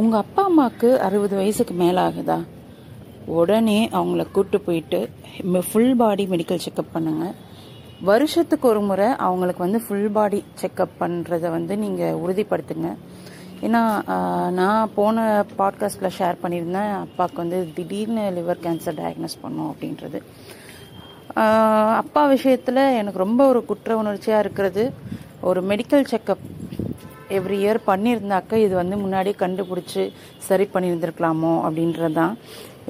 உங்கள் அப்பா அம்மாவுக்கு அறுபது வயசுக்கு மேலே ஆகுதா உடனே அவங்கள கூப்பிட்டு போயிட்டு ஃபுல் பாடி மெடிக்கல் செக்கப் பண்ணுங்கள் வருஷத்துக்கு ஒரு முறை அவங்களுக்கு வந்து ஃபுல் பாடி செக்கப் பண்ணுறத வந்து நீங்கள் உறுதிப்படுத்துங்க. ஏன்னா நான் போன பாட்காஸ்ட்டில் ஷேர் பண்ணியிருந்தேன் அப்பாவுக்கு வந்து திடீர்னு லிவர் கேன்சர் டயக்னோஸ் பண்ணோம் அப்படின்றது. அப்பா விஷயத்தில் எனக்கு ரொம்ப ஒரு குற்ற உணர்ச்சியாக இருக்கிறது. ஒரு மெடிக்கல் செக்கப் எவ்ரி இயர் பண்ணியிருந்தாக்க இது வந்து முன்னாடி கண்டுபிடிச்சி சரி பண்ணியிருந்திருக்கலாமோ அப்படின்றது தான்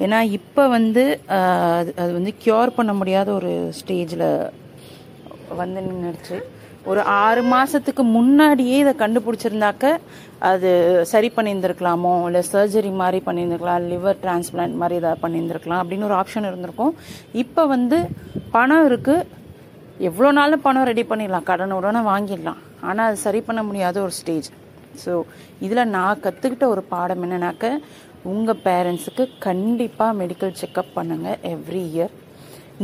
ஏன்னா இப்போ வந்து அது அது வந்து க்யூர் பண்ண முடியாத ஒரு ஸ்டேஜில் வந்து நின்றுச்சு ஒரு ஆறு மாதத்துக்கு முன்னாடியே இதை கண்டுபிடிச்சிருந்தாக்க அது சரி பண்ணியிருந்திருக்கலாமோ? இல்லை சர்ஜரி மாதிரி பண்ணியிருந்துருக்கலாம். லிவர் டிரான்ஸ்பிளான்ட் மாதிரி இதாக பண்ணியிருந்திருக்கலாம் அப்படின்னு ஒரு ஆப்ஷன் இருந்திருக்கும். இப்போ வந்து பணம் இருக்குது எவ்வளோ நாளும் பணம் ரெடி பண்ணிடலாம்? கடன் உடனே வாங்கிடலாம். ஆனால் அது சரி பண்ண முடியாத ஒரு ஸ்டேஜ். ஸோ இதில் நான் கற்றுக்கிட்ட ஒரு பாடம் என்னன்னாக்க உங்கள் பேரண்ட்ஸுக்கு கண்டிப்பாக மெடிக்கல் செக்கப் பண்ணுங்கள் எவ்ரி இயர்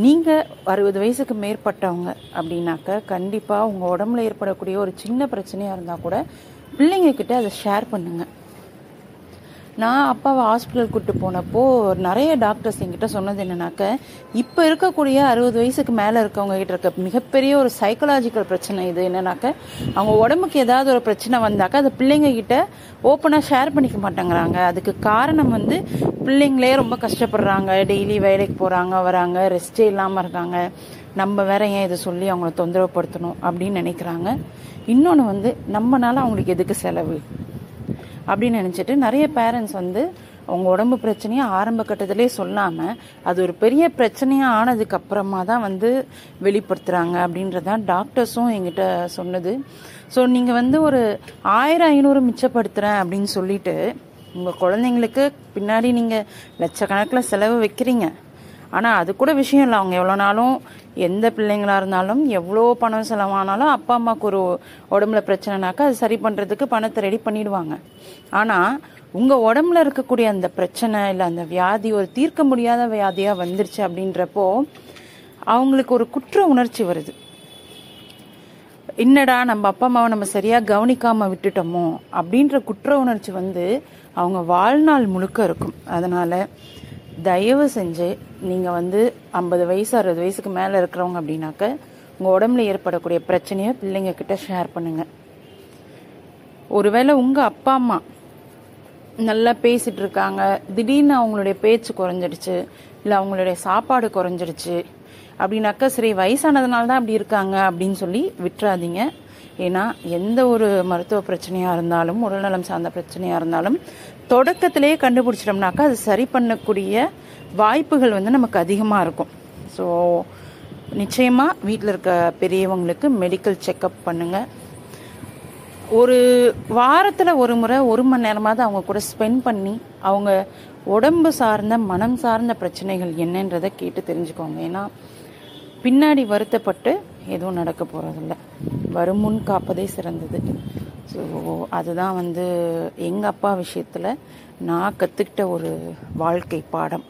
நீங்கள் அறுபது வயசுக்கு மேற்பட்டவங்க அப்படின்னாக்க கண்டிப்பாக உங்கள் உடம்புல ஏற்படக்கூடிய ஒரு சின்ன பிரச்சனையாக இருந்தால் கூட பிள்ளைங்கக்கிட்ட அதை ஷேர் பண்ணுங்கள் நான் அப்பாவை ஹாஸ்பிட்டல் கூட்டு போனப்போ நிறைய டாக்டர்ஸ் என்கிட்ட சொன்னது என்னன்னாக்க இப்போ இருக்கக்கூடிய அறுபது வயசுக்கு மேலே இருக்கவங்க கிட்ட இருக்க மிகப்பெரிய ஒரு சைக்கலாஜிக்கல் பிரச்சனை இது என்னன்னாக்க அவங்க உடம்புக்கு ஏதாவது ஒரு பிரச்சனை வந்தாக்க அதை பிள்ளைங்க கிட்ட ஓப்பனாக ஷேர் பண்ணிக்க மாட்டேங்கிறாங்க. அதுக்கு காரணம் வந்து பிள்ளைங்களே ரொம்ப கஷ்டப்படுறாங்க. டெய்லி வேலைக்கு போகிறாங்க வராங்க ரெஸ்டே இல்லாமல் இருக்காங்க. நம்ம வேற ஏன் இதை சொல்லி அவங்கள தொந்தரவுப்படுத்தணும் அப்படின்னு நினைக்கிறாங்க. இன்னொன்று வந்து நம்மனால அவங்களுக்கு எதுக்கு செலவு? அப்படின்னு நினச்சிட்டு நிறைய பேரண்ட்ஸ் வந்து அவங்க உடம்பு பிரச்சனையை ஆரம்ப கட்டத்திலே சொல்லாமல் அது ஒரு பெரிய பிரச்சனையாக ஆனதுக்கு அப்புறமா தான் வந்து வெளிப்படுத்துகிறாங்க அப்படின்றதான் டாக்டர்ஸும் எங்கிட்ட சொன்னது. ஸோ நீங்கள் வந்து ஒரு ஆயிரம் ஐநூறு மிச்சப்படுத்துகிறேன் அப்படின்னு சொல்லிட்டு உங்கள் குழந்தைங்களுக்கு பின்னாடி நீங்கள் லட்சக்கணக்கில் செலவு வைக்கிறீங்க. ஆனால் அது கூட விஷயம் இல்லை. அவங்க எவ்வளோ நாளும் எந்த பிள்ளைங்களா இருந்தாலும் எவ்வளோ பணம் செலவானாலும் அப்பா அம்மாவுக்கு ஒரு உடம்புல பிரச்சனைனாக்கா அது சரி பண்ணுறதுக்கு பணத்தை ரெடி பண்ணிடுவாங்க. ஆனால் உங்கள் உடம்புல இருக்கக்கூடிய அந்த பிரச்சனை இல்லை அந்த வியாதி ஒரு தீர்க்க முடியாத வியாதியாக வந்துருச்சு அப்படின்றப்போ அவங்களுக்கு ஒரு குற்ற உணர்ச்சி வருது. என்னடா நம்ம அப்பா அம்மாவை நம்ம சரியாக கவனிக்காம விட்டுட்டோமோ? அப்படின்ற குற்ற உணர்ச்சி வந்து அவங்க வாழ்நாள் முழுக்க இருக்கும். அதனால தயவு செஞ்சு நீங்கள் வந்து ஐம்பது வயசு அறுபது வயசுக்கு மேலே இருக்கிறவங்க அப்படின்னாக்க உங்கள் உடம்புல ஏற்படக்கூடிய பிரச்சனையை பிள்ளைங்க கிட்ட ஷேர் பண்ணுங்கள் ஒருவேளை உங்கள் அப்பா அம்மா நல்லா பேசிகிட்டு இருக்காங்க திடீர்னு அவங்களுடைய பேச்சு குறைஞ்சிடுச்சு இல்லை அவங்களுடைய சாப்பாடு குறைஞ்சிடுச்சு அப்படின்னாக்கா சரி வயசானதுனால தான் அப்படி இருக்காங்க அப்படின்னு சொல்லி விட்டுறாதீங்க. ஏன்னா எந்த ஒரு மருத்துவ பிரச்சனையாக இருந்தாலும் உடல்நலம் சார்ந்த பிரச்சனையாக இருந்தாலும் தொடக்கத்திலேயே கண்டுபிடிச்சிட்டோம்னாக்கா அது சரி பண்ணக்கூடிய வாய்ப்புகள் வந்து நமக்கு அதிகமாக இருக்கும். ஸோ நிச்சயமாக வீட்டில் இருக்க பெரியவங்களுக்கு மெடிக்கல் செக்கப் பண்ணுங்கள் ஒரு வாரத்தில் ஒரு முறை ஒரு மணி நேரமாவது அவங்க கூட ஸ்பெண்ட் பண்ணி அவங்க உடம்பு சார்ந்த மனம் சார்ந்த பிரச்சனைகள் என்னன்றதை கேட்டு தெரிஞ்சுக்கோங்க. ஏன்னா பின்னாடி வருத்தப்பட்டு எதுவும் நடக்க போகிறதில்ல வருமுன் காப்பதே சிறந்தது. ஸோ அதுதான் வந்து எங்கள் அப்பா விஷயத்தில் நான் கற்றுக்கிட்ட ஒரு வாழ்க்கை பாடம்.